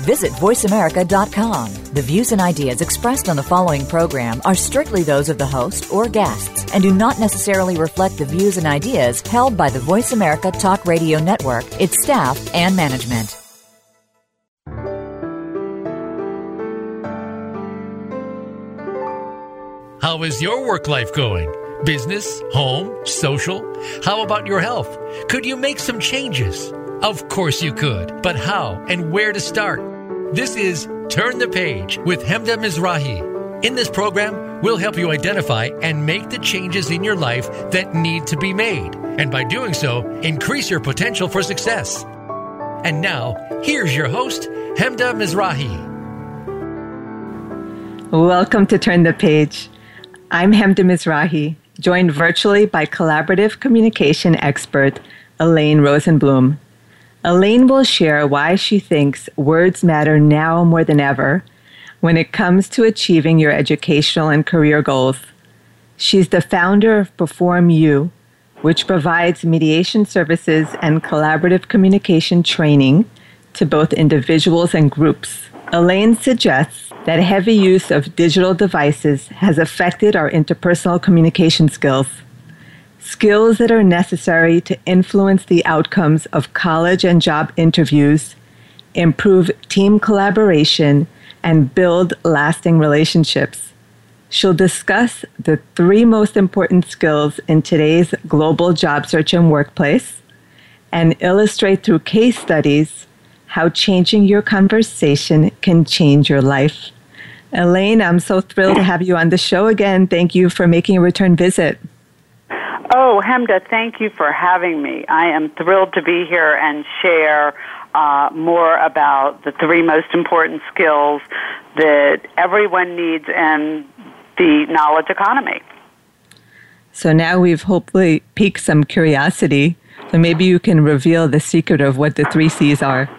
Visit VoiceAmerica.com. The views and ideas expressed on the following program are strictly those of the host or guests and do not necessarily reflect the views and ideas held by the Voice America Talk Radio Network, its staff, and management. How is your work life going? Business, home, social? How about your health? Could you make some changes? Of course you could, but how and where to start? This is Turn the Page with Hemda Mizrahi. In this program, we'll help you identify and make the changes in your life that need to be made, and by doing so, increase your potential for success. And now, here's your host, Hemda Mizrahi. Welcome to Turn the Page. I'm Hemda Mizrahi, joined virtually by collaborative communication expert Elaine Rosenblum. Elaine will share why she thinks words matter now more than ever when it comes to achieving your educational and career goals. She's the founder of Perform You, which provides mediation services and collaborative communication training to both individuals and groups. Elaine suggests that heavy use of digital devices has affected our interpersonal communication skills. Skills that are necessary to influence the outcomes of college and job interviews, improve team collaboration, and build lasting relationships. She'll discuss the three most important skills in today's global job search and workplace and illustrate through case studies how changing your conversation can change your life. Elaine, I'm so thrilled to have you on the show again. Thank you for making a return visit. Oh, Hemda, thank you for having me. I am thrilled to be here and share uh, more about the three most important skills that everyone needs in the knowledge economy. So now we've hopefully piqued some curiosity. So maybe you can reveal the secret of what the three C's are.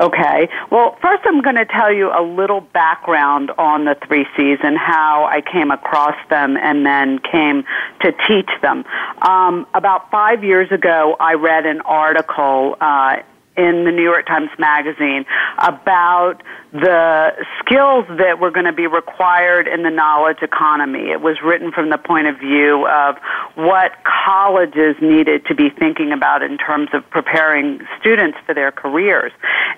Okay. Well, first I'm going to tell you a little background on the three C's and how I came across them and then came to teach them. Um, about five years ago, I read an article uh, in the New York Times Magazine about the skills that were going to be required in the knowledge economy. It was written from the point of view of what colleges needed to be thinking about in terms of preparing students for their careers.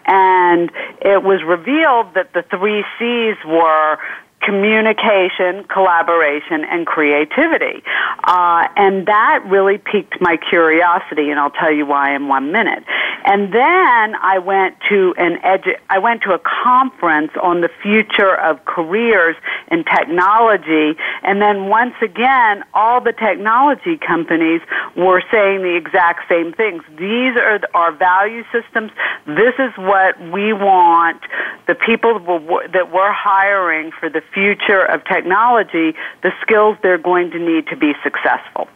And it was revealed that the three C's were communication, collaboration, and creativity. Uh, and that really piqued my curiosity, and I'll tell you why in one minute. And then I went to an edu- I went to a conference on the future of careers in technology, and then once again, all the technology companies were saying the exact same things. These are our value systems. This is what we want the people that we're hiring for the future of technology, the skills they're going to need to be successful.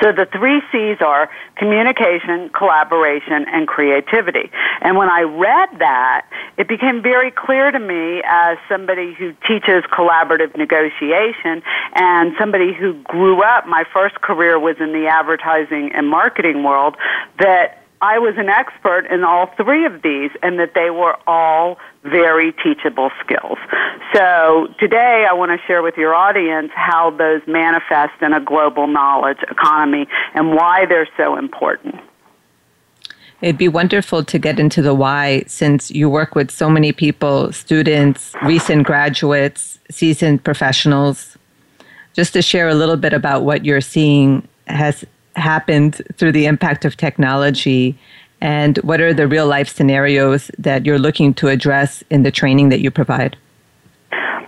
So the three C's are communication, collaboration, and creativity. And when I read that, it became very clear to me as somebody who teaches collaborative negotiation and somebody who grew up, my first career was in the advertising and marketing world, that I was an expert in all three of these and that they were all very teachable skills. So today I want to share with your audience how those manifest in a global knowledge economy and why they're so important. It'd be wonderful to get into the why since you work with so many people, students, recent graduates, seasoned professionals. Just to share a little bit about what you're seeing has happened through the impact of technology and what are the real life scenarios that you're looking to address in the training that you provide?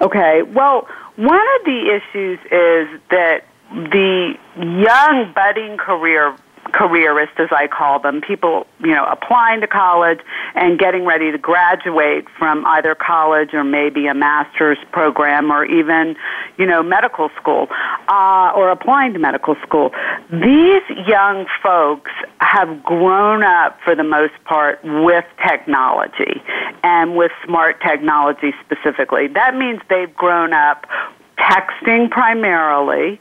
Okay, well, one of the issues is that the young budding career careerists, as I call them, people, you know, applying to college and getting ready to graduate from either college or maybe a master's program or even, you know, medical school uh, or applying to medical school. These young folks have grown up for the most part with technology and with smart technology specifically. That means they've grown up texting primarily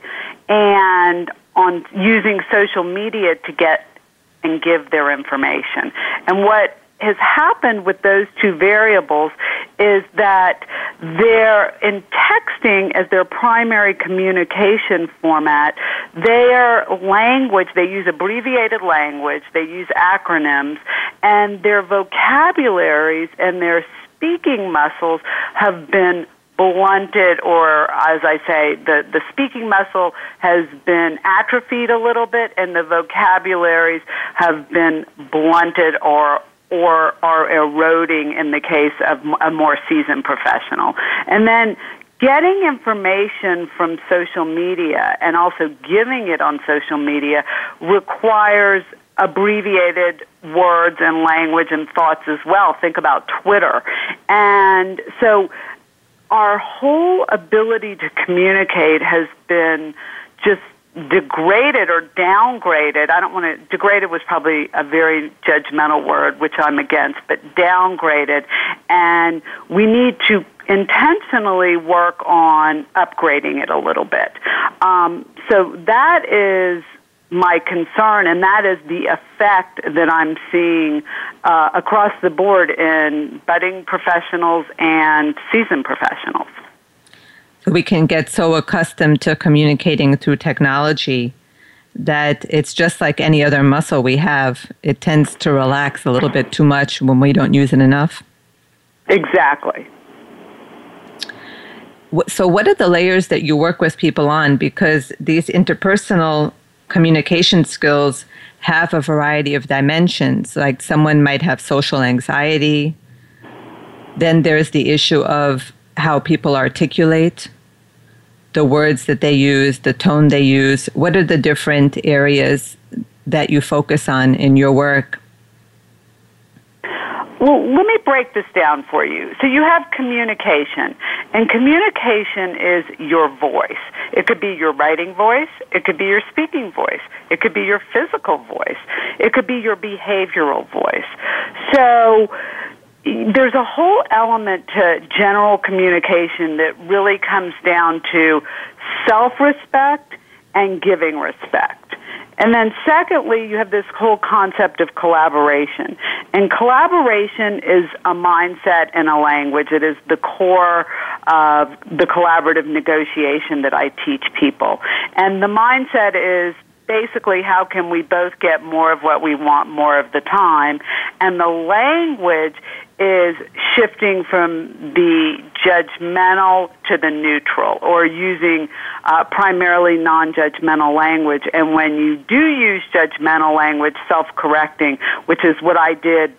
and on using social media to get and give their information. And what has happened with those two variables is that they're in texting as their primary communication format, their language, they use abbreviated language, they use acronyms, and their vocabularies and their speaking muscles have been blunted or as I say, the, the speaking muscle has been atrophied a little bit and the vocabularies have been blunted or or are eroding in the case of a more seasoned professional. And then getting information from social media and also giving it on social media requires abbreviated words and language and thoughts as well. Think about Twitter. And so our whole ability to communicate has been just degraded or downgraded. I don't want to, degraded was probably a very judgmental word, which I'm against, but downgraded. And we need to intentionally work on upgrading it a little bit. Um, so that is my concern, and that is the effect that I'm seeing uh, across the board in budding professionals and seasoned professionals. We can get so accustomed to communicating through technology that it's just like any other muscle we have. It tends to relax a little bit too much when we don't use it enough. Exactly. So, what are the layers that you work with people on? Because these interpersonal communication skills have a variety of dimensions. Like someone might have social anxiety. Then there's the issue of how people articulate the words that they use, the tone they use. What are the different areas that you focus on in your work? Well, let me break this down for you. So you have communication, and communication is your voice. It could be your writing voice, it could be your speaking voice, it could be your physical voice, it could be your behavioral voice. So there's a whole element to general communication that really comes down to self-respect and giving respect. And then secondly, you have this whole concept of collaboration. And collaboration is a mindset and a language. It is the core of the collaborative negotiation that I teach people. And the mindset is basically how can we both get more of what we want more of the time and the language is shifting from the judgmental to the neutral or using uh, primarily non-judgmental language. And when you do use judgmental language, self-correcting, which is what I did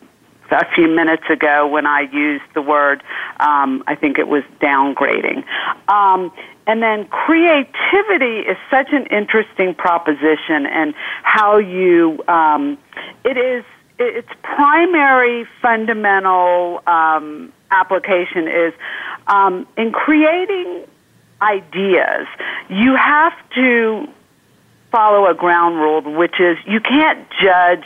a few minutes ago when I used the word, um, I think it was downgrading. Um, and then creativity is such an interesting proposition and how you, um, it is its primary fundamental um, application is um, in creating ideas. You have to follow a ground rule, which is you can't judge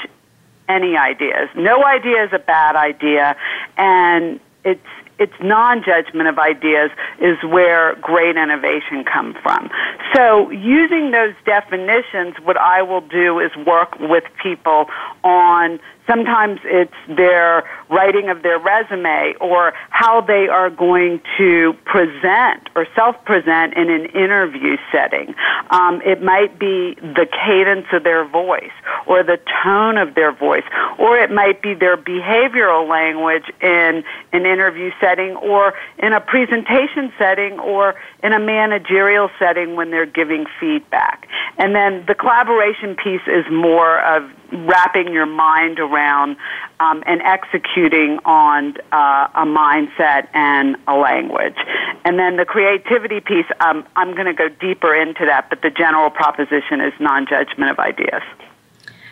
any ideas. No idea is a bad idea, and it's its non-judgment of ideas is where great innovation comes from. So using those definitions, what I will do is work with people on Sometimes it's their writing of their resume or how they are going to present or self-present in an interview setting. Um, it might be the cadence of their voice or the tone of their voice, or it might be their behavioral language in an interview setting or in a presentation setting or in a managerial setting when they're giving feedback. And then the collaboration piece is more of wrapping your mind around um, and executing on uh, a mindset and a language. And then the creativity piece, um, I'm going to go deeper into that, but the general proposition is non judgment of ideas.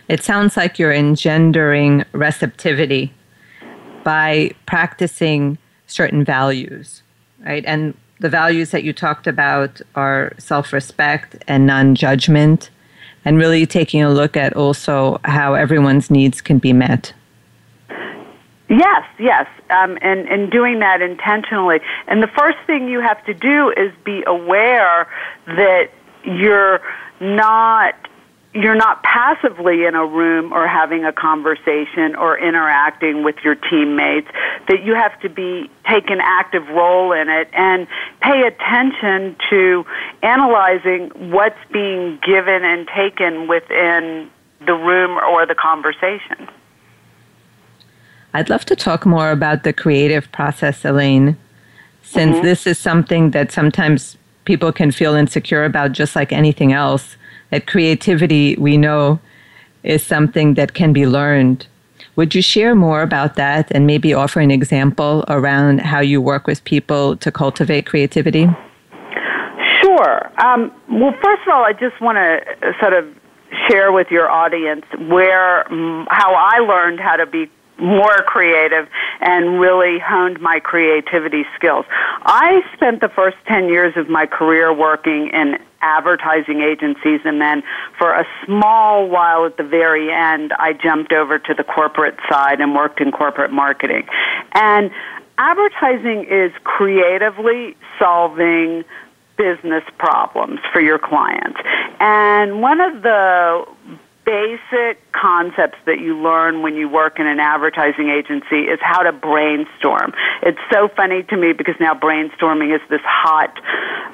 It sounds like you're engendering receptivity by practicing certain values, right? And the values that you talked about are self respect and non judgment, and really taking a look at also how everyone's needs can be met. Yes, yes, um, and and doing that intentionally. And the first thing you have to do is be aware that you're not you're not passively in a room or having a conversation or interacting with your teammates that you have to be take an active role in it and pay attention to analyzing what's being given and taken within the room or the conversation. I'd love to talk more about the creative process, Elaine, since mm-hmm. this is something that sometimes people can feel insecure about just like anything else that creativity we know is something that can be learned. Would you share more about that and maybe offer an example around how you work with people to cultivate creativity? Sure. Um, well, first of all, I just want to sort of share with your audience where how I learned how to be more creative and really honed my creativity skills. I spent the first 10 years of my career working in advertising agencies and then for a small while at the very end I jumped over to the corporate side and worked in corporate marketing. And advertising is creatively solving business problems for your clients. And one of the basic concepts that you learn when you work in an advertising agency is how to brainstorm. It's so funny to me because now brainstorming is this hot,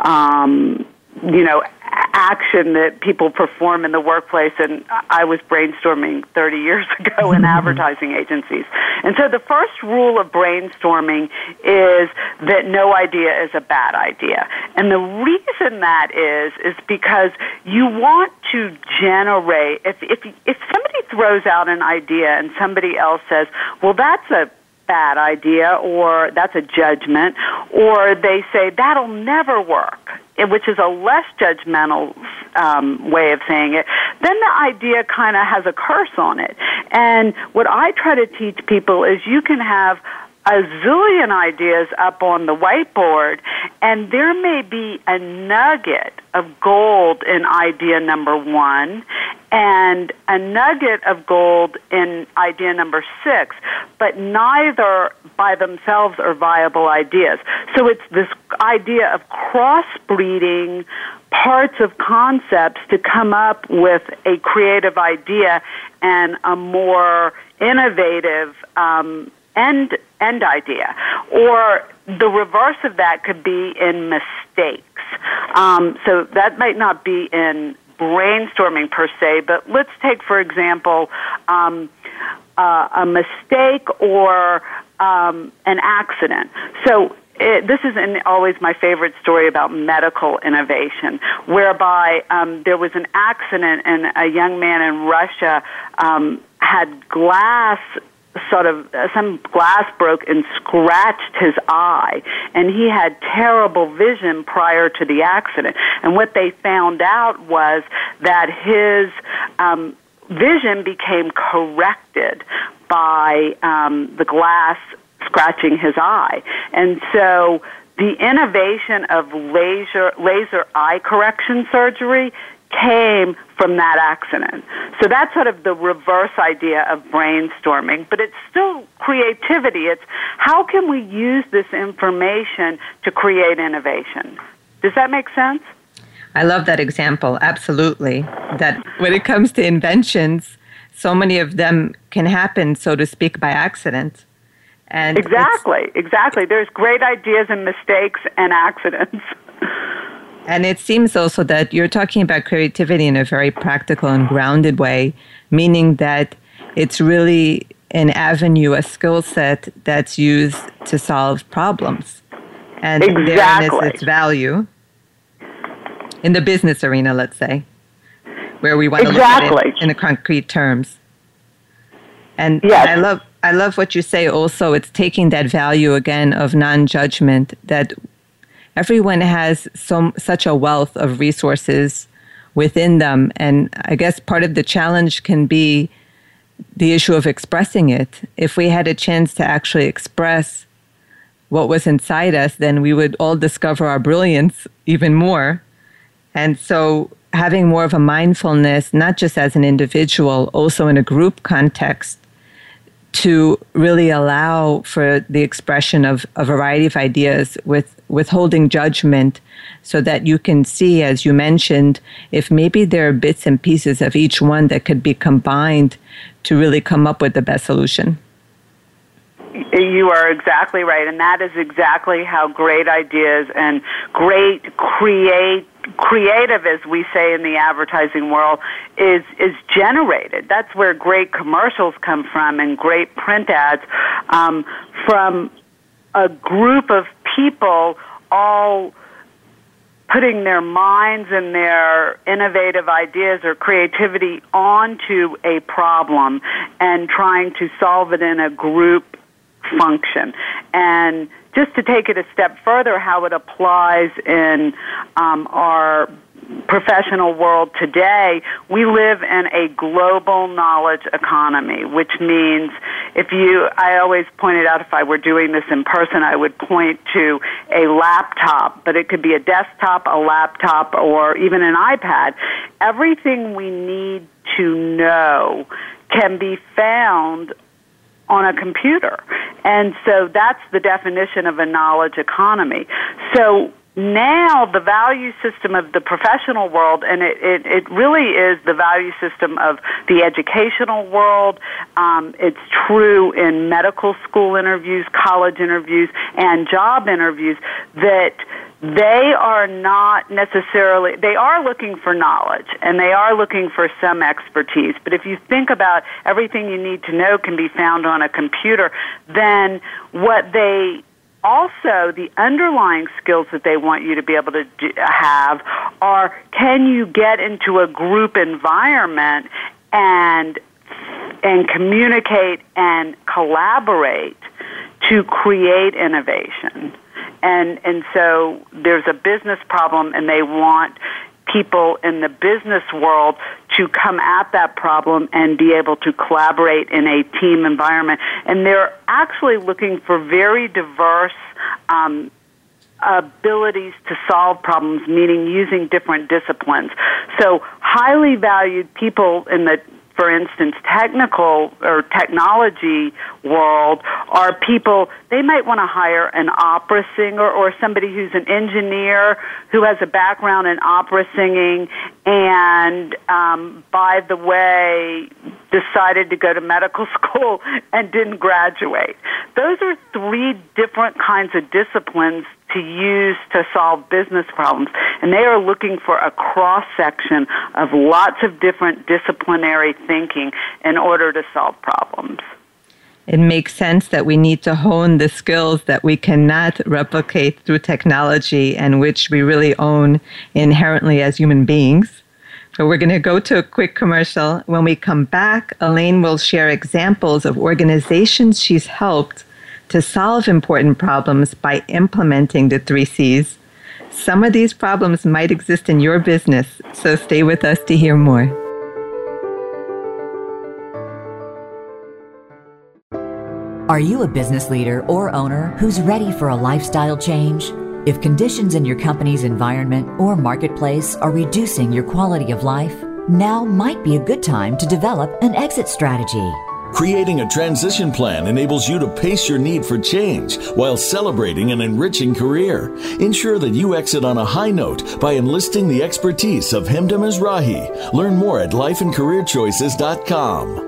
um, you know, action that people perform in the workplace and I was brainstorming 30 years ago in advertising agencies. And so the first rule of brainstorming is that no idea is a bad idea. And the reason that is is because you want to generate if if if somebody throws out an idea and somebody else says, "Well, that's a bad idea or that's a judgment or they say that'll never work which is a less judgmental um, way of saying it then the idea kind of has a curse on it. And what i try to teach people is you can have a zillion ideas up on the whiteboard, and there may be a nugget of gold in idea number one and a nugget of gold in idea number six, but neither by themselves are viable ideas. So it's this idea of crossbreeding parts of concepts to come up with a creative idea and a more innovative um, end end idea. Or the reverse of that could be in mistakes. Um, so that might not be in brainstorming per se, but let's take, for example, um, uh, a mistake or um, an accident. So it, this is an, always my favorite story about medical innovation, whereby um, there was an accident and a young man in Russia um, had glass sort of uh, some glass broke and scratched his eye and he had terrible vision prior to the accident. And what they found out was that his um, vision became corrected by um, the glass scratching his eye. And so the innovation of laser laser eye correction surgery came from that accident. So that's sort of the reverse idea of brainstorming, but it's still creativity. It's how can we use this information to create innovation? Does that make sense? I love that example, absolutely. That when it comes to inventions, so many of them can happen, so to speak, by accident. And exactly, exactly. There's great ideas and mistakes and accidents. And it seems also that you're talking about creativity in a very practical and grounded way, meaning that it's really an avenue, a skill set that's used to solve problems. And exactly. therein is its value in the business arena, let's say, where we want to exactly. look at it in the concrete terms. And yes. I love I love what you say also. It's taking that value again of non judgment that everyone has so, such a wealth of resources within them. And I guess part of the challenge can be the issue of expressing it. If we had a chance to actually express what was inside us, then we would all discover our brilliance even more. And so, having more of a mindfulness, not just as an individual, also in a group context, to really allow for the expression of a variety of ideas with withholding judgment so that you can see, as you mentioned, if maybe there are bits and pieces of each one that could be combined to really come up with the best solution. You are exactly right, and that is exactly how great ideas and great create creative, as we say in the advertising world, is is generated. That's where great commercials come from and great print ads um, from a group of people all putting their minds and their innovative ideas or creativity onto a problem and trying to solve it in a group function. And just to take it a step further, how it applies in um, our professional world today, we live in a global knowledge economy, which means if you, I always pointed out if I were doing this in person, I would point to a laptop, but it could be a desktop, a laptop, or even an iPad. Everything we need to know can be found on a computer. And so that's the definition of a knowledge economy. So now the value system of the professional world, and it, it, it really is the value system of the educational world. Um, it's true in medical school interviews, college interviews, and job interviews that they are not necessarily they are looking for knowledge and they are looking for some expertise but if you think about everything you need to know can be found on a computer then what they also the underlying skills that they want you to be able to do, have are can you get into a group environment and and communicate and collaborate to create innovation? And and so there's a business problem and they want people in the business world to come at that problem and be able to collaborate in a team environment and they're actually looking for very diverse um, abilities to solve problems, meaning using different disciplines. So highly valued people in the for instance, technical or technology world are people, they might want to hire an opera singer or somebody who's an engineer who has a background in opera singing and, um, by the way, decided to go to medical school and didn't graduate. Those are three different kinds of disciplines to use to solve business problems. And they are looking for a cross section of lots of different disciplinary thinking in order to solve problems. It makes sense that we need to hone the skills that we cannot replicate through technology and which we really own inherently as human beings. So we're going to go to a quick commercial. When we come back, Elaine will share examples of organizations she's helped to solve important problems by implementing the three C's. Some of these problems might exist in your business, so stay with us to hear more. Are you a business leader or owner who's ready for a lifestyle change? If conditions in your company's environment or marketplace are reducing your quality of life, now might be a good time to develop an exit strategy. Creating a transition plan enables you to pace your need for change while celebrating an enriching career. Ensure that you exit on a high note by enlisting the expertise of Hemda Mizrahi. Learn more at lifeandcareerchoices.com.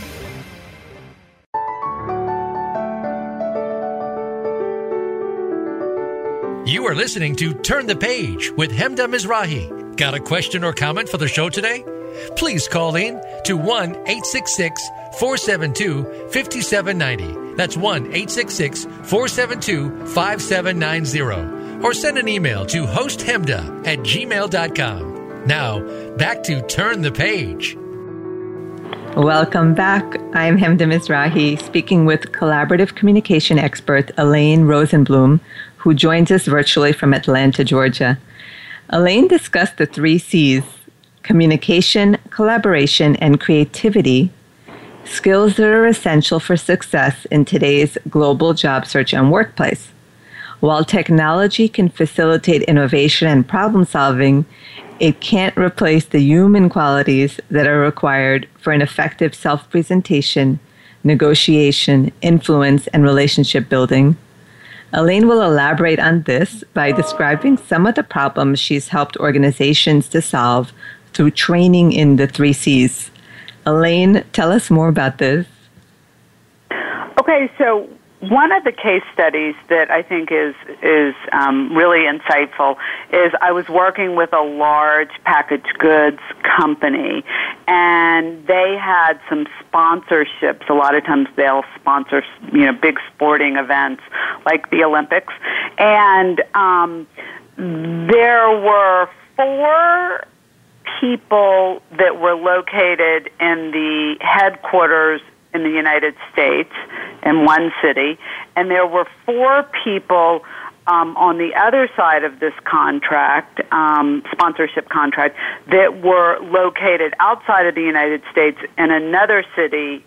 You are listening to Turn the Page with Hemda Mizrahi. Got a question or comment for the show today? Please call in to 1 866 472 5790. That's 1 866 472 5790. Or send an email to hosthemda at gmail.com. Now, back to Turn the Page. Welcome back. I'm Hemda Mizrahi, speaking with collaborative communication expert Elaine Rosenblum, who joins us virtually from Atlanta, Georgia. Elaine discussed the three C's communication, collaboration, and creativity, skills that are essential for success in today's global job search and workplace. While technology can facilitate innovation and problem solving, it can't replace the human qualities that are required for an effective self presentation, negotiation, influence, and relationship building. Elaine will elaborate on this by describing some of the problems she's helped organizations to solve through training in the three C's. Elaine, tell us more about this. Okay, so one of the case studies that I think is is um, really insightful is I was working with a large packaged goods company, and they had some sponsorships. A lot of times they'll sponsor you know big sporting events like the Olympics, and um, there were four people that were located in the headquarters in the United States in one city, and there were four people um, on the other side of this contract, um, sponsorship contract, that were located outside of the United States in another city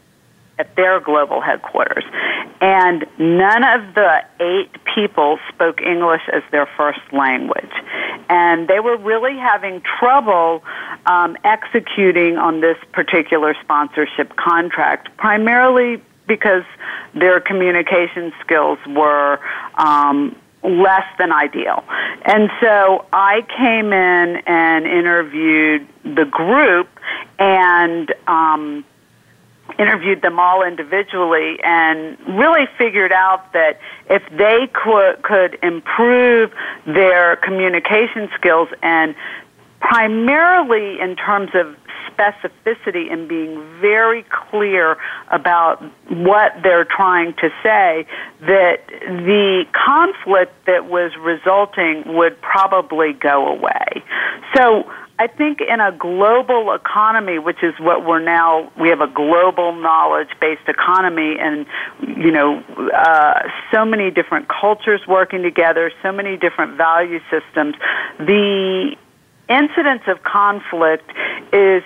at their global headquarters. And none of the eight people spoke English as their first language. And they were really having trouble um, executing on this particular sponsorship contract, primarily because their communication skills were um, less than ideal. And so I came in and interviewed the group and um, interviewed them all individually and really figured out that if they could could improve their communication skills and primarily in terms of specificity and being very clear about what they're trying to say, that the conflict that was resulting would probably go away. So I think in a global economy, which is what we're now, we have a global knowledge-based economy, and you know, uh, so many different cultures working together, so many different value systems. The incidence of conflict is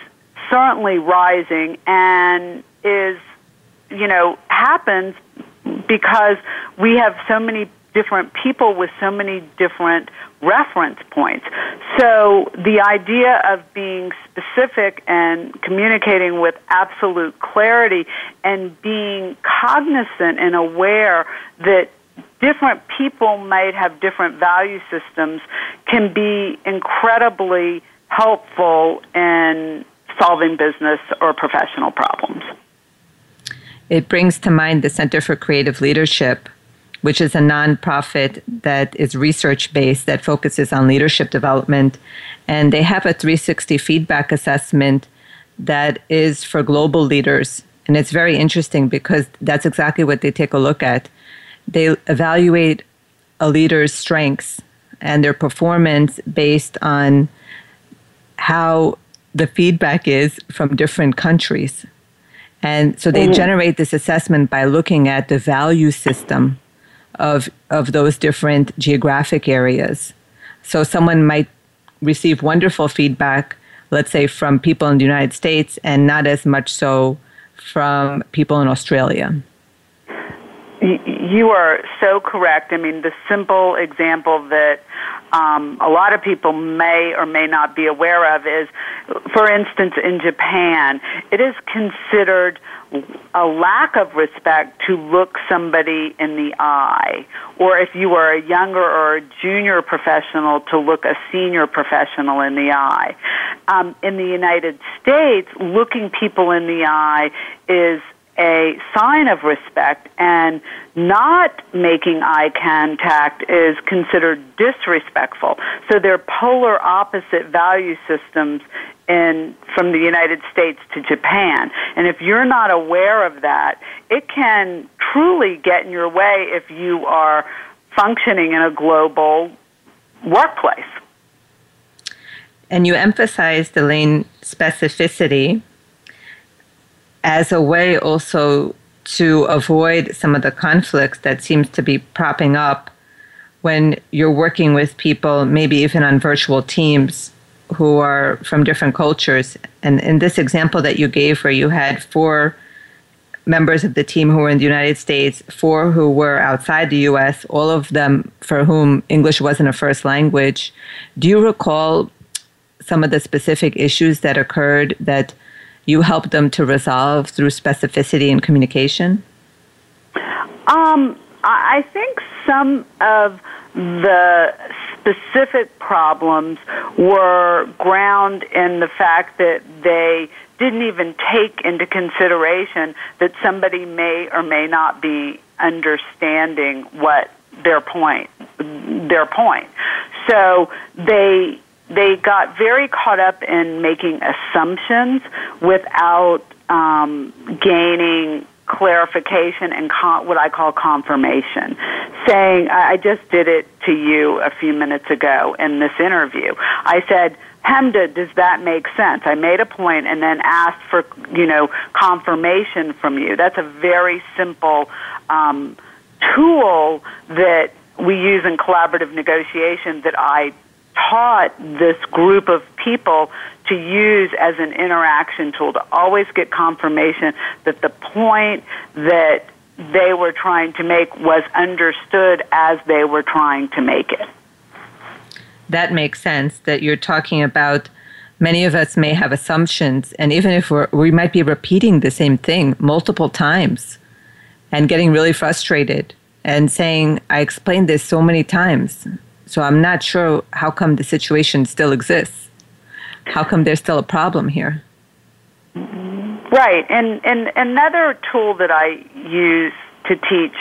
certainly rising, and is, you know, happens because we have so many different people with so many different reference points. So the idea of being specific and communicating with absolute clarity and being cognizant and aware that different people might have different value systems can be incredibly helpful in solving business or professional problems. It brings to mind the Center for Creative Leadership which is a nonprofit that is research based that focuses on leadership development. And they have a 360 feedback assessment that is for global leaders. And it's very interesting because that's exactly what they take a look at. They evaluate a leader's strengths and their performance based on how the feedback is from different countries. And so they mm-hmm. generate this assessment by looking at the value system of of those different geographic areas. So someone might receive wonderful feedback, let's say from people in the United States, and not as much so from people in Australia. You are so correct. I mean, the simple example that um, a lot of people may or may not be aware of is, for instance, in Japan, it is considered a lack of respect to look somebody in the eye, or if you are a younger or a junior professional, to look a senior professional in the eye. Um, in the United States, looking people in the eye is a sign of respect and not making eye contact is considered disrespectful. So they're polar opposite value systems in from the United States to Japan. And if you're not aware of that, it can truly get in your way if you are functioning in a global workplace. And you emphasize Elaine, specificity as a way also to avoid some of the conflicts that seems to be propping up when you're working with people, maybe even on virtual teams who are from different cultures. And in this example that you gave, where you had four members of the team who were in the United States, four who were outside the US, all of them for whom English wasn't a first language, do you recall some of the specific issues that occurred that you help them to resolve through specificity and communication? Um, I think some of the specific problems were ground in the fact that they didn't even take into consideration that somebody may or may not be understanding what their point their point so they they got very caught up in making assumptions without um, gaining clarification and con- what I call confirmation, saying, I just did it to you a few minutes ago in this interview. I said, Hemda, does that make sense? I made a point and then asked for, you know, confirmation from you. That's a very simple um, tool that we use in collaborative negotiation that I taught this group of people to use as an interaction tool to always get confirmation that the point that they were trying to make was understood as they were trying to make it. That makes sense that you're talking about many of us may have assumptions and even if we're, we might be repeating the same thing multiple times and getting really frustrated and saying i explained this so many times so I'm not sure how come the situation still exists. How come there's still a problem here? Right. And, and another tool that I use to teach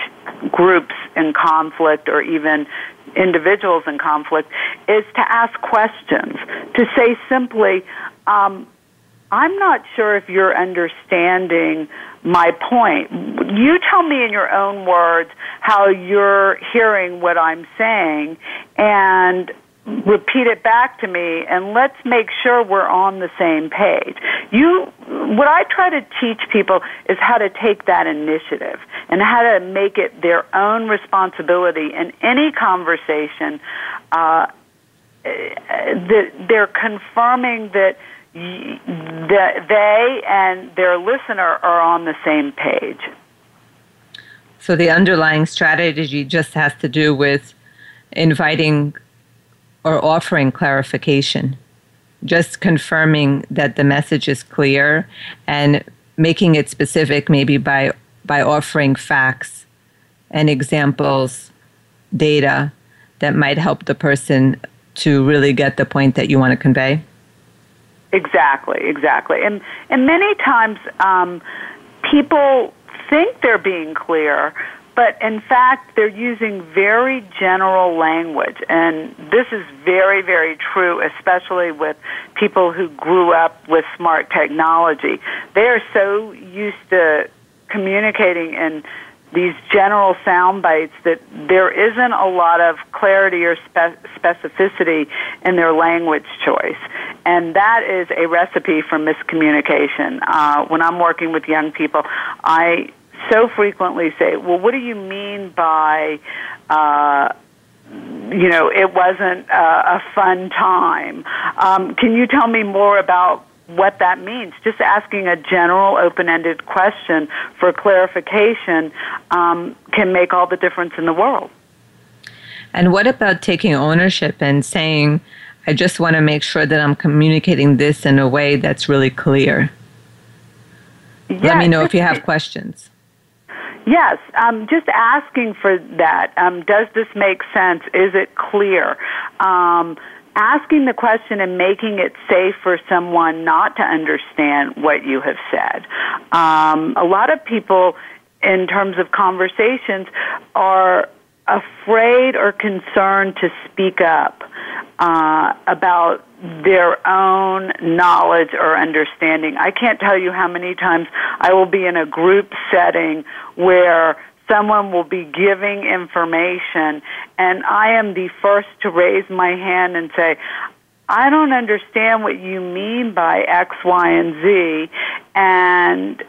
groups in conflict or even individuals in conflict is to ask questions. To say simply, um, I'm not sure if you're understanding my point. You tell me in your own words how you're hearing what I'm saying and repeat it back to me and let's make sure we're on the same page. You what I try to teach people is how to take that initiative and how to make it their own responsibility in any conversation uh, that they're confirming that they and their listener are on the same page. So the underlying strategy just has to do with inviting or offering clarification, just confirming that the message is clear and making it specific maybe by by offering facts and examples, data that might help the person to really get the point that you want to convey. Exactly, exactly. And and many times um, people think they're being clear, but in fact they're using very general language and this is very very true especially with people who grew up with smart technology they are so used to communicating in these general sound bites that there isn't a lot of clarity or spe- specificity in their language choice. And that is a recipe for miscommunication. Uh, when I'm working with young people, I so frequently say, well, what do you mean by, uh, you know, it wasn't a, a fun time? Um, can you tell me more about what that means. Just asking a general, open-ended question for clarification um, can make all the difference in the world. And what about taking ownership and saying, I just want to make sure that I'm communicating this in a way that's really clear? Yes, Let me know if you have questions. Yes, um, just asking for that. Um, does this make sense? Is it clear? Um, asking the question and making it safe for someone not to understand what you have said. Um, a lot of people, in terms of conversations, are afraid or concerned to speak up uh, about their own knowledge or understanding. I can't tell you how many times I will be in a group setting where someone will be giving information and I am the first to raise my hand and say, I don't understand what you mean by X, Y, and Z. And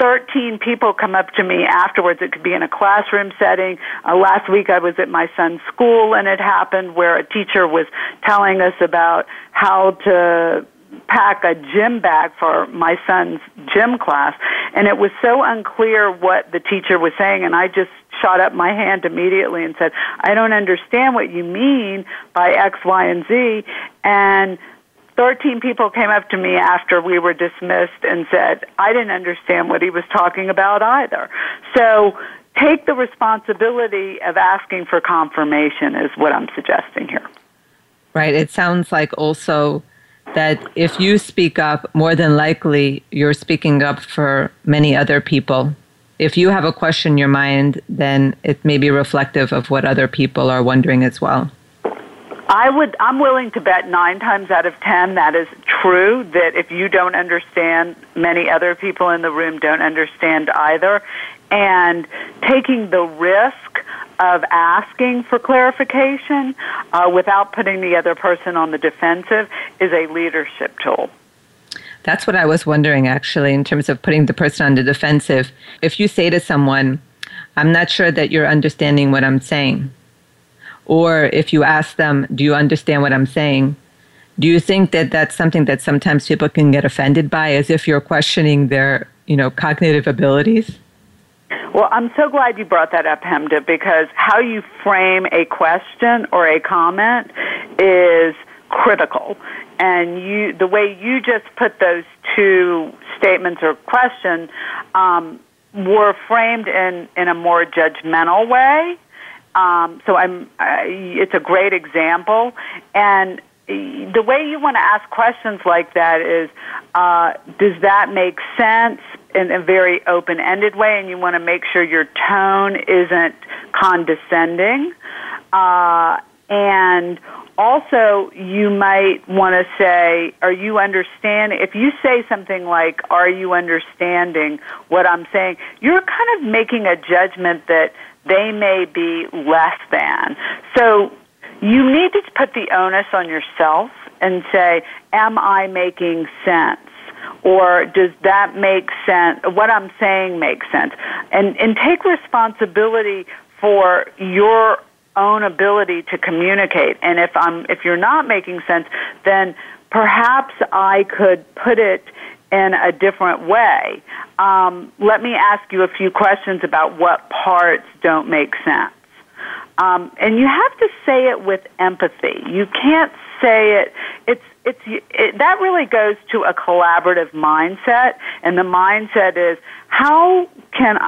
13 people come up to me afterwards. It could be in a classroom setting. Uh, last week I was at my son's school and it happened where a teacher was telling us about how to pack a gym bag for my son's gym class and it was so unclear what the teacher was saying and I just shot up my hand immediately and said, I don't understand what you mean by X, Y, and Z and 13 people came up to me after we were dismissed and said, I didn't understand what he was talking about either. So take the responsibility of asking for confirmation, is what I'm suggesting here. Right. It sounds like also that if you speak up, more than likely you're speaking up for many other people. If you have a question in your mind, then it may be reflective of what other people are wondering as well. I would I'm willing to bet 9 times out of 10 that is true that if you don't understand many other people in the room don't understand either and taking the risk of asking for clarification uh, without putting the other person on the defensive is a leadership tool. That's what I was wondering actually in terms of putting the person on the defensive. If you say to someone, I'm not sure that you're understanding what I'm saying or if you ask them, do you understand what I'm saying? Do you think that that's something that sometimes people can get offended by as if you're questioning their, you know, cognitive abilities? Well, I'm so glad you brought that up, Hemda, because how you frame a question or a comment is critical. And you, the way you just put those two statements or questions um, were framed in, in a more judgmental way um, so I'm, it's a great example. And the way you want to ask questions like that is, uh, does that make sense in a very open-ended way? And you want to make sure your tone isn't condescending. Uh, and also, you might want to say, are you understanding? If you say something like, are you understanding what I'm saying? You're kind of making a judgment that they may be less than. So you need to put the onus on yourself and say, am I making sense? Or does that make sense? What I'm saying makes sense. And, and take responsibility for your own ability to communicate. And if I'm, if you're not making sense, then perhaps I could put it in a different way. Um, let me ask you a few questions about what parts don't make sense. Um, and you have to say it with empathy. You can't say it. It's it's it, that really goes to a collaborative mindset, and the mindset is how can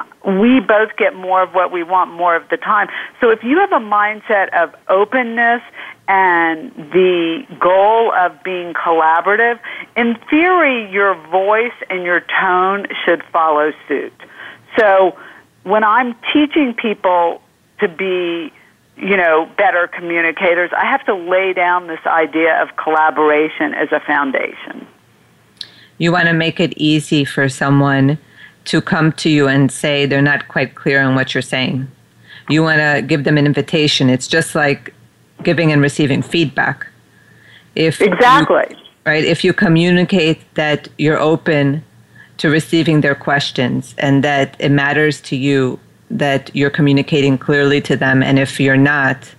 we both get more of what we want more of the time. So if you have a mindset of openness and the goal of being collaborative, in theory, your voice and your tone should follow suit. So when I'm teaching people to be, you know, better communicators, I have to lay down this idea of collaboration as a foundation. You want to make it easy for someone to come to you and say they're not quite clear on what you're saying. You want to give them an invitation. It's just like giving and receiving feedback. If exactly you, right, if you communicate that you're open to receiving their questions and that it matters to you that you're communicating clearly to them, and if you're not,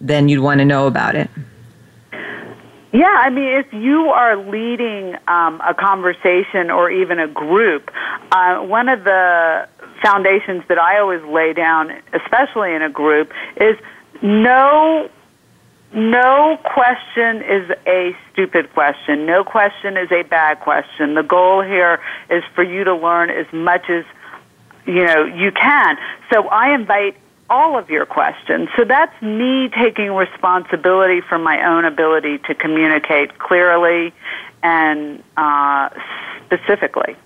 then you'd want to know about it. Yeah, I mean, if you are leading um, a conversation or even a group, uh, one of the foundations that I always lay down, especially in a group, is no no question is a stupid question. No question is a bad question. The goal here is for you to learn as much as you know you can. So I invite all of your questions. So that's me taking responsibility for my own ability to communicate clearly and uh, specifically.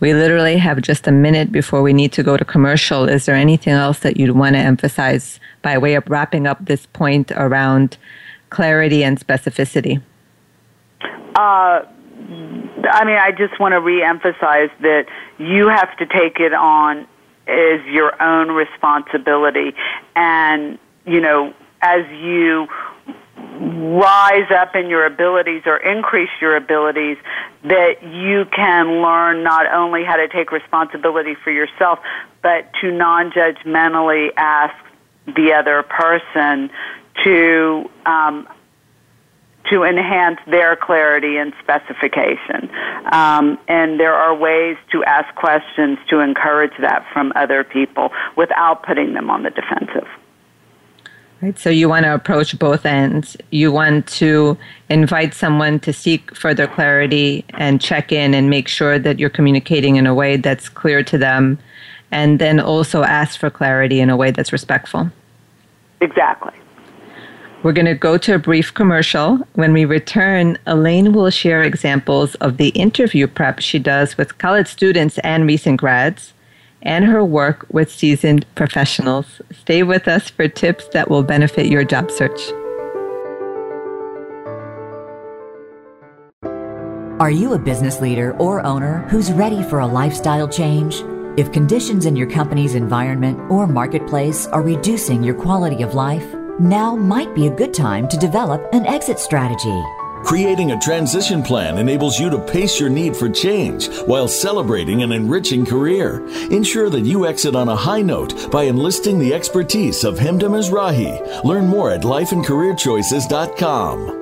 We literally have just a minute before we need to go to commercial. Is there anything else that you'd want to emphasize by way of wrapping up this point around clarity and specificity? Uh, I mean, I just want to reemphasize that you have to take it on as your own responsibility. And, you know, as you rise up in your abilities or increase your abilities that you can learn not only how to take responsibility for yourself but to non-judgmentally ask the other person to um, to enhance their clarity and specification. Um, and there are ways to ask questions to encourage that from other people without putting them on the defensive. Right. So you want to approach both ends. You want to invite someone to seek further clarity and check in and make sure that you're communicating in a way that's clear to them, and then also ask for clarity in a way that's respectful. Exactly. We're going to go to a brief commercial. When we return, Elaine will share examples of the interview prep she does with college students and recent grads and her work with seasoned professionals. Stay with us for tips that will benefit your job search. Are you a business leader or owner who's ready for a lifestyle change? If conditions in your company's environment or marketplace are reducing your quality of life, now might be a good time to develop an exit strategy. Creating a transition plan enables you to pace your need for change while celebrating an enriching career. Ensure that you exit on a high note by enlisting the expertise of Hemda Mizrahi. Learn more at lifeandcareerchoices.com.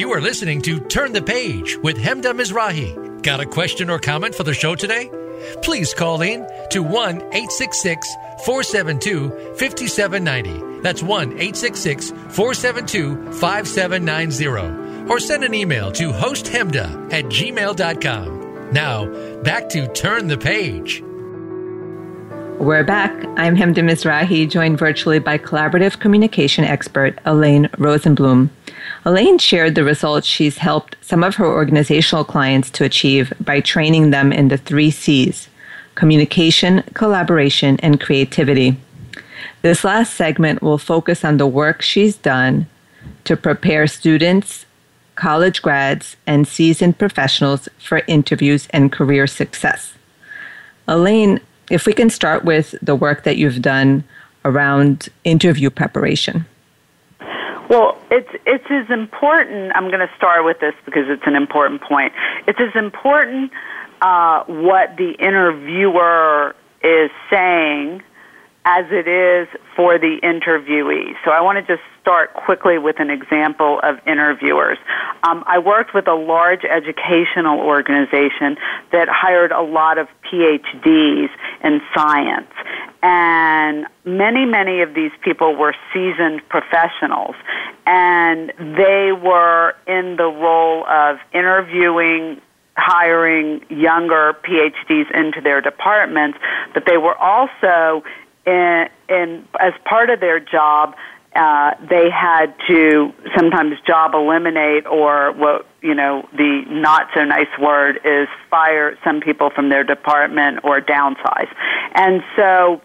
You are listening to Turn the Page with Hemda Mizrahi. Got a question or comment for the show today? Please call in to 1 866 472 5790. That's 1 866 472 5790. Or send an email to hosthemda at gmail.com. Now, back to Turn the Page. We're back. I'm Hemda Mizrahi, joined virtually by collaborative communication expert Elaine Rosenblum. Elaine shared the results she's helped some of her organizational clients to achieve by training them in the three C's communication, collaboration, and creativity. This last segment will focus on the work she's done to prepare students, college grads, and seasoned professionals for interviews and career success. Elaine, if we can start with the work that you've done around interview preparation. Well, it's it's as important. I'm going to start with this because it's an important point. It's as important uh, what the interviewer is saying as it is for the interviewee. So I want to just start quickly with an example of interviewers. Um, I worked with a large educational organization that hired a lot of PhDs in science. And many, many of these people were seasoned professionals. And they were in the role of interviewing hiring younger PhDs into their departments, but they were also in, in as part of their job uh, they had to sometimes job eliminate or what you know the not so nice word is fire some people from their department or downsize. And so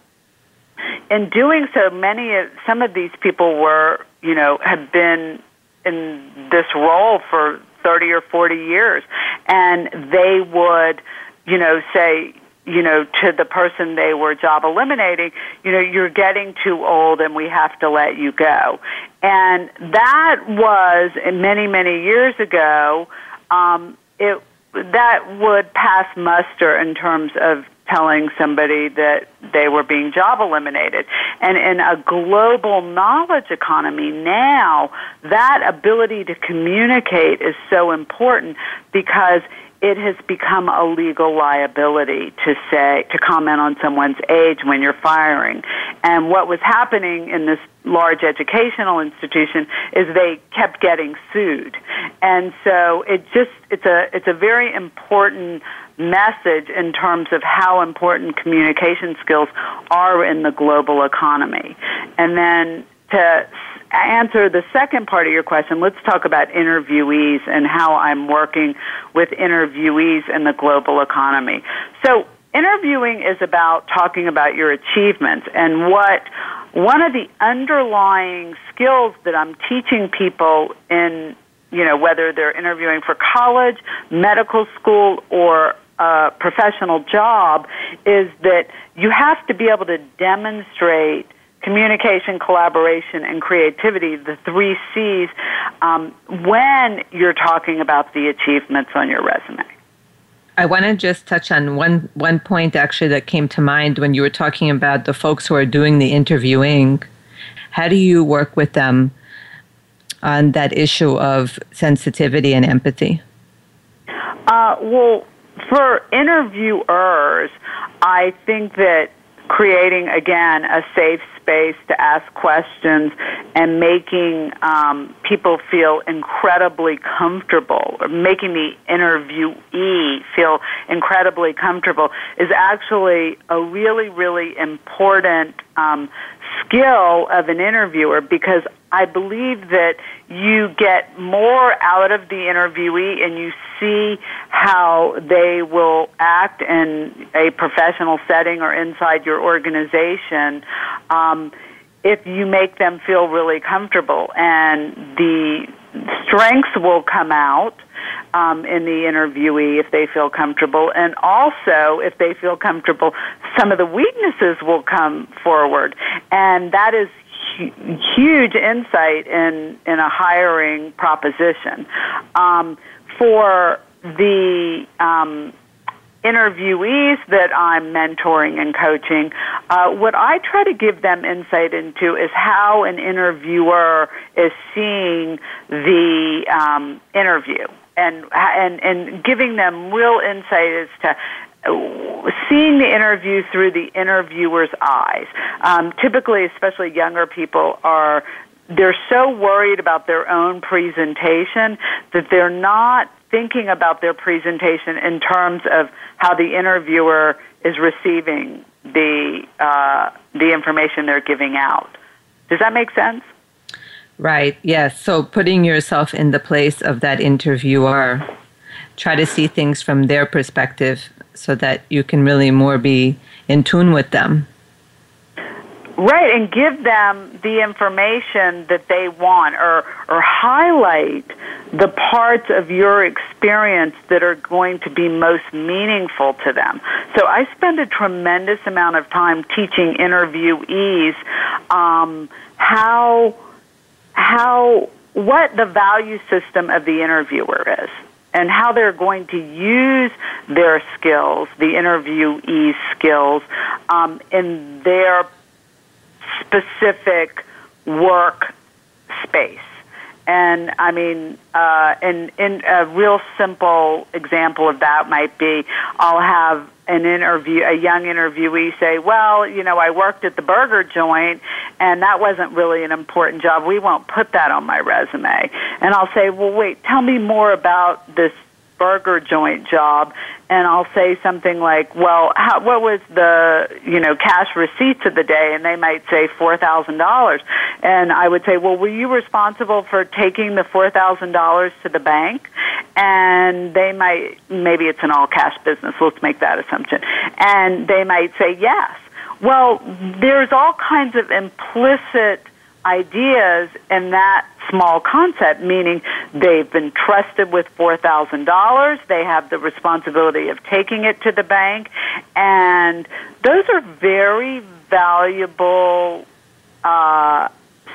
in doing so many of some of these people were you know have been in this role for 30 or 40 years. And they would you know say you know, to the person they were job eliminating, you know, you're getting too old and we have to let you go. And that was many, many years ago. Um, it that would pass muster in terms of telling somebody that they were being job eliminated. And in a global knowledge economy now, that ability to communicate is so important because it has become a legal liability to say to comment on someone's age when you're firing. And what was happening in this large educational institution is they kept getting sued. And so it just it's a it's a very important message in terms of how important communication skills are in the global economy. And then to answer the second part of your question, let's talk about interviewees and how I'm working with interviewees in the global economy. So, interviewing is about talking about your achievements and what one of the underlying skills that I'm teaching people in, you know, whether they're interviewing for college, medical school, or a professional job is that you have to be able to demonstrate communication, collaboration, and creativity, the three C's, um, when you're talking about the achievements on your resume. I want to just touch on one one point actually that came to mind when you were talking about the folks who are doing the interviewing. How do you work with them on that issue of sensitivity and empathy? Uh, well, for interviewers, I think that creating again a safe space to ask questions and making um, people feel incredibly comfortable, or making the interviewee feel incredibly comfortable, is actually a really, really important um, skill of an interviewer because I believe that you get more out of the interviewee and you see how they will act in a professional setting or inside your organization um, if you make them feel really comfortable. And the strengths will come out um, in the interviewee if they feel comfortable, and also if they feel comfortable, some of the weaknesses will come forward, and that is huge insight in in a hiring proposition. Um, for the um, interviewees that I'm mentoring and coaching, uh, what I try to give them insight into is how an interviewer is seeing the um, interview and and and giving them real insight as to seeing the interview through the interviewer's eyes. Um, typically, especially younger people are they're so worried about their own presentation that they're not thinking about their presentation in terms of how the interviewer is receiving the uh, the information they're giving out. Does that make sense? Right. Yes. So putting yourself in the place of that interviewer, try to see things from their perspective so that you can really more be in tune with them. Right, and give them the information that they want or, or highlight the parts of your experience that are going to be most meaningful to them. So I spend a tremendous amount of time teaching interviewees um, how, how, what the value system of the interviewer is and how they're going to use their skills, the interviewee's skills, um, in their specific work space. And I mean, uh, and, and a real simple example of that might be I'll have an interview, a young interviewee say, well, you know, I worked at the burger joint and that wasn't really an important job. We won't put that on my resume. And I'll say, well, wait, tell me more about this burger joint job and I'll say something like, "Well, how, what was the you know cash receipts of the day?" And they might say four thousand dollars, and I would say, "Well, were you responsible for taking the four thousand dollars to the bank?" And they might maybe it's an all cash business. Let's make that assumption, and they might say yes. Well, there's all kinds of implicit ideas in that small concept, meaning they've been trusted with $4,000, they have the responsibility of taking it to the bank, and those are very valuable uh,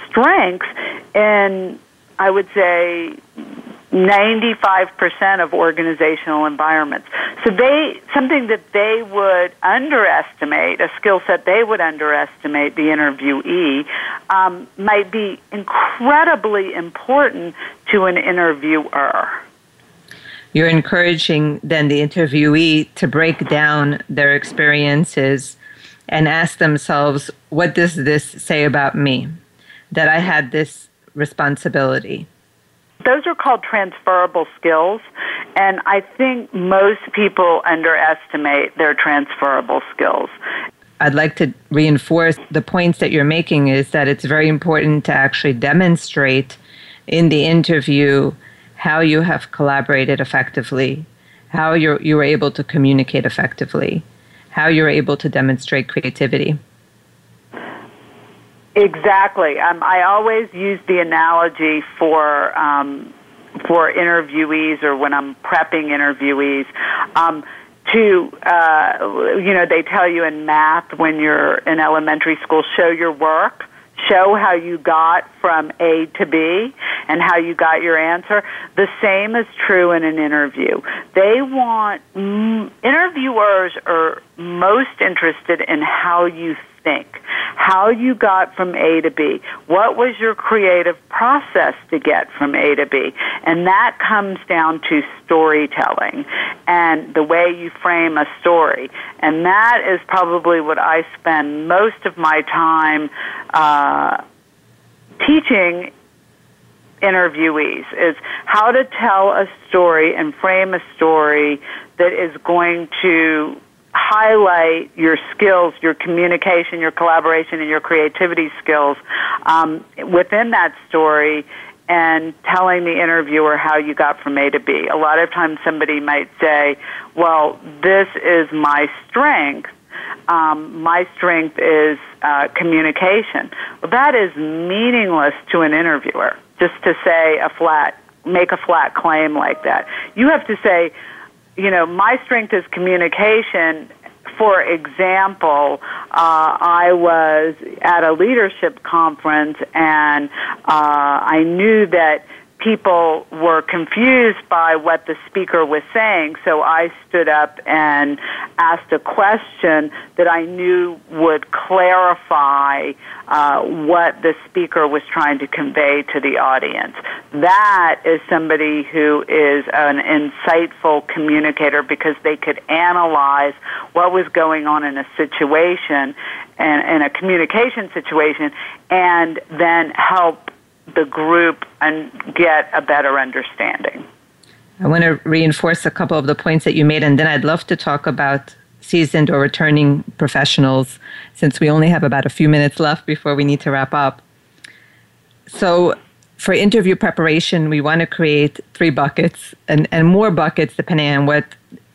strengths in, I would say, 95% of organizational environments. So they, something that they would underestimate, a skill set they would underestimate the interviewee, um, might be incredibly important to an interviewer. You're encouraging then the interviewee to break down their experiences and ask themselves, what does this say about me? That I had this responsibility. Those are called transferable skills, and I think most people underestimate their transferable skills. I'd like to reinforce the points that you're making is that it's very important to actually demonstrate in the interview how you have collaborated effectively, how you're, you were able to communicate effectively, how you're able to demonstrate creativity. Exactly. Um, I always use the analogy for um, for interviewees or when I'm prepping interviewees. Um, to uh, you know, they tell you in math when you're in elementary school, show your work show how you got from A to B and how you got your answer. The same is true in an interview. They want, mm, interviewers are most interested in how you think, how you got from A to B, what was your creative process to get from A to B. And that comes down to storytelling and the way you frame a story. And that is probably what I spend most of my time uh, teaching interviewees is how to tell a story and frame a story that is going to highlight your skills, your communication, your collaboration, and your creativity skills um, within that story and telling the interviewer how you got from A to B. A lot of times somebody might say, well, this is my strength. Um, my strength is uh, communication. Well, that is meaningless to an interviewer, just to say a flat, make a flat claim like that. You have to say, you know, my strength is communication. For example, uh, I was at a leadership conference and uh, I knew that people were confused by what the speaker was saying, so I stood up and asked a question that I knew would clarify uh, what the speaker was trying to convey to the audience. That is somebody who is an insightful communicator because they could analyze what was going on in a situation and in a communication situation and then help the group and get a better understanding. I want to reinforce a couple of the points that you made, and then I'd love to talk about seasoned or returning professionals since we only have about a few minutes left before we need to wrap up. So, for interview preparation, we want to create three buckets and, and more buckets depending on what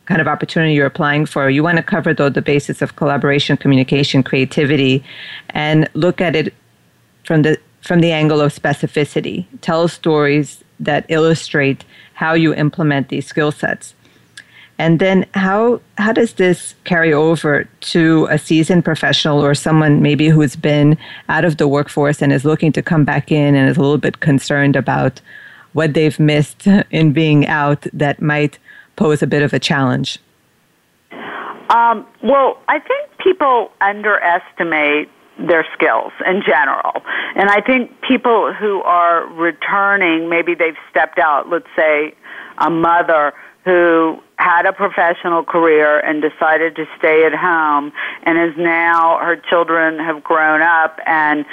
kind of opportunity you're applying for. You want to cover though the basis of collaboration, communication, creativity, and look at it from the from the angle of specificity. Tell stories that illustrate how you implement these skill sets. And then how how does this carry over to a seasoned professional or someone maybe who's been out of the workforce and is looking to come back in and is a little bit concerned about what they've missed in being out that might pose a bit of a challenge? Um, well, I think people underestimate their skills in general. And I think people who are returning, maybe they've stepped out, let's say a mother who had a professional career and decided to stay at home and is now her children have grown up and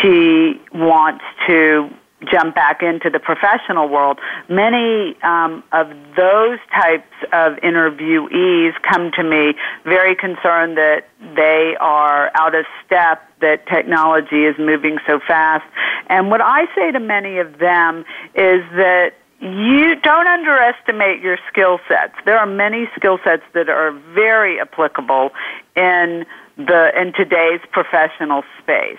she wants to jump back into the professional world. Many um, of those types of interviewees come to me very concerned that they are out of step, that technology is moving so fast. And what I say to many of them is that you don't underestimate your skill sets. There are many skill sets that are very applicable in the in today's professional space.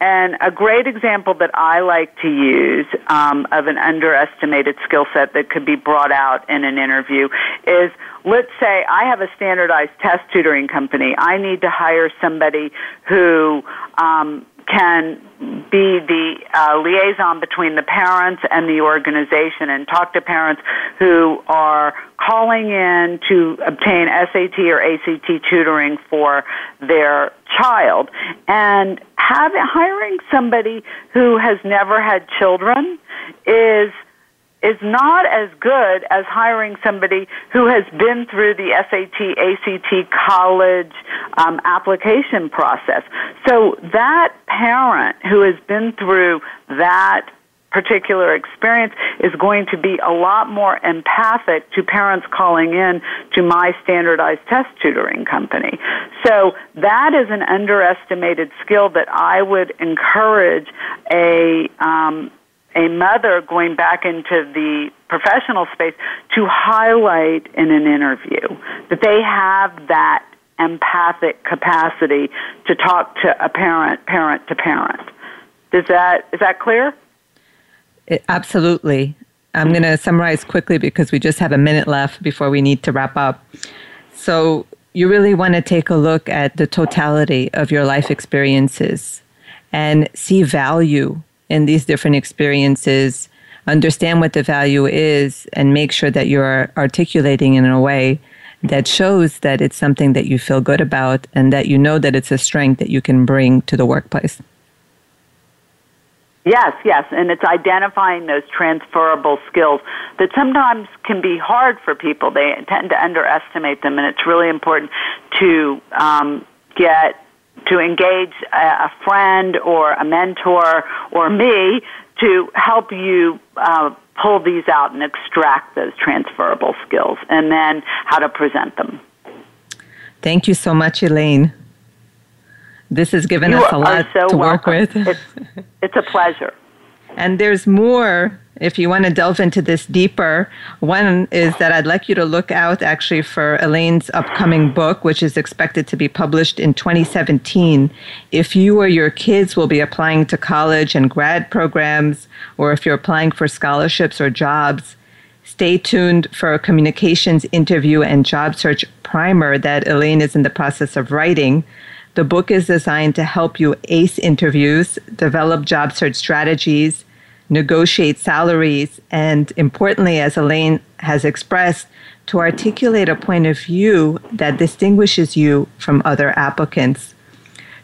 And a great example that I like to use um, of an underestimated skill set that could be brought out in an interview is let's say I have a standardized test tutoring company. I need to hire somebody who um, can be the uh, liaison between the parents and the organization and talk to parents who are calling in to obtain SAT or ACT tutoring for their child and have, hiring somebody who has never had children is is not as good as hiring somebody who has been through the SAT, ACT college um, application process. So that parent who has been through that particular experience is going to be a lot more empathic to parents calling in to my standardized test tutoring company. So that is an underestimated skill that I would encourage a um, a mother going back into the professional space to highlight in an interview that they have that empathic capacity to talk to a parent, parent to parent. Is that is that clear? It, absolutely. I'm going to summarize quickly because we just have a minute left before we need to wrap up. So, you really want to take a look at the totality of your life experiences and see value in these different experiences, understand what the value is, and make sure that you're articulating in a way that shows that it's something that you feel good about and that you know that it's a strength that you can bring to the workplace. Yes, yes, and it's identifying those transferable skills that sometimes can be hard for people. They tend to underestimate them, and it's really important to um, get to engage a, friend or a mentor or me to help you uh, pull these out and extract those transferable skills and then how to present them. Thank you so much, Elaine. This has given you us a lot so to welcome. work with. It's, it's a pleasure. And there's more if you want to delve into this deeper. One is that I'd like you to look out actually for Elaine's upcoming book, which is expected to be published in 2017. If you or your kids will be applying to college and grad programs, or if you're applying for scholarships or jobs, stay tuned for a communications interview and job search primer that Elaine is in the process of writing. The book is designed to help you ace interviews, develop job search strategies, negotiate salaries, and importantly, as Elaine has expressed, to articulate a point of view that distinguishes you from other applicants.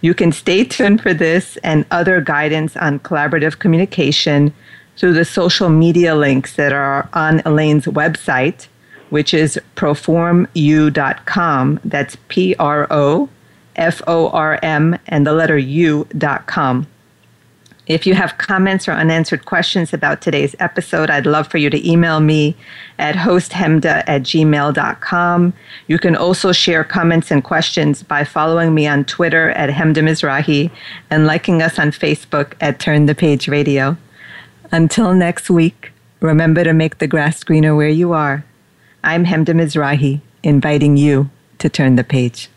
You can stay tuned for this and other guidance on collaborative communication through the social media links that are on Elaine's website, which is proformu.com. That's P R O F O R M, and the letter U dot com. If you have comments or unanswered questions about today's episode, I'd love for you to email me at hosthemda at gmail.com. You can also share comments and questions by following me on Twitter at Hemda Mizrahi and liking us on Facebook at Turn the Page Radio. Until next week, remember to make the grass greener where you are. I'm Hemda Mizrahi, inviting you to turn the page.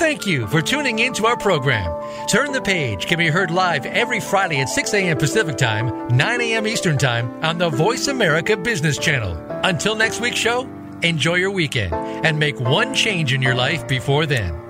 Thank you for tuning in to our program. Turn the Page can be heard live every Friday at 6 a.m. Pacific Time, 9 a.m. Eastern Time on the Voice America Business Channel. Until next week's show, enjoy your weekend and make one change in your life before then.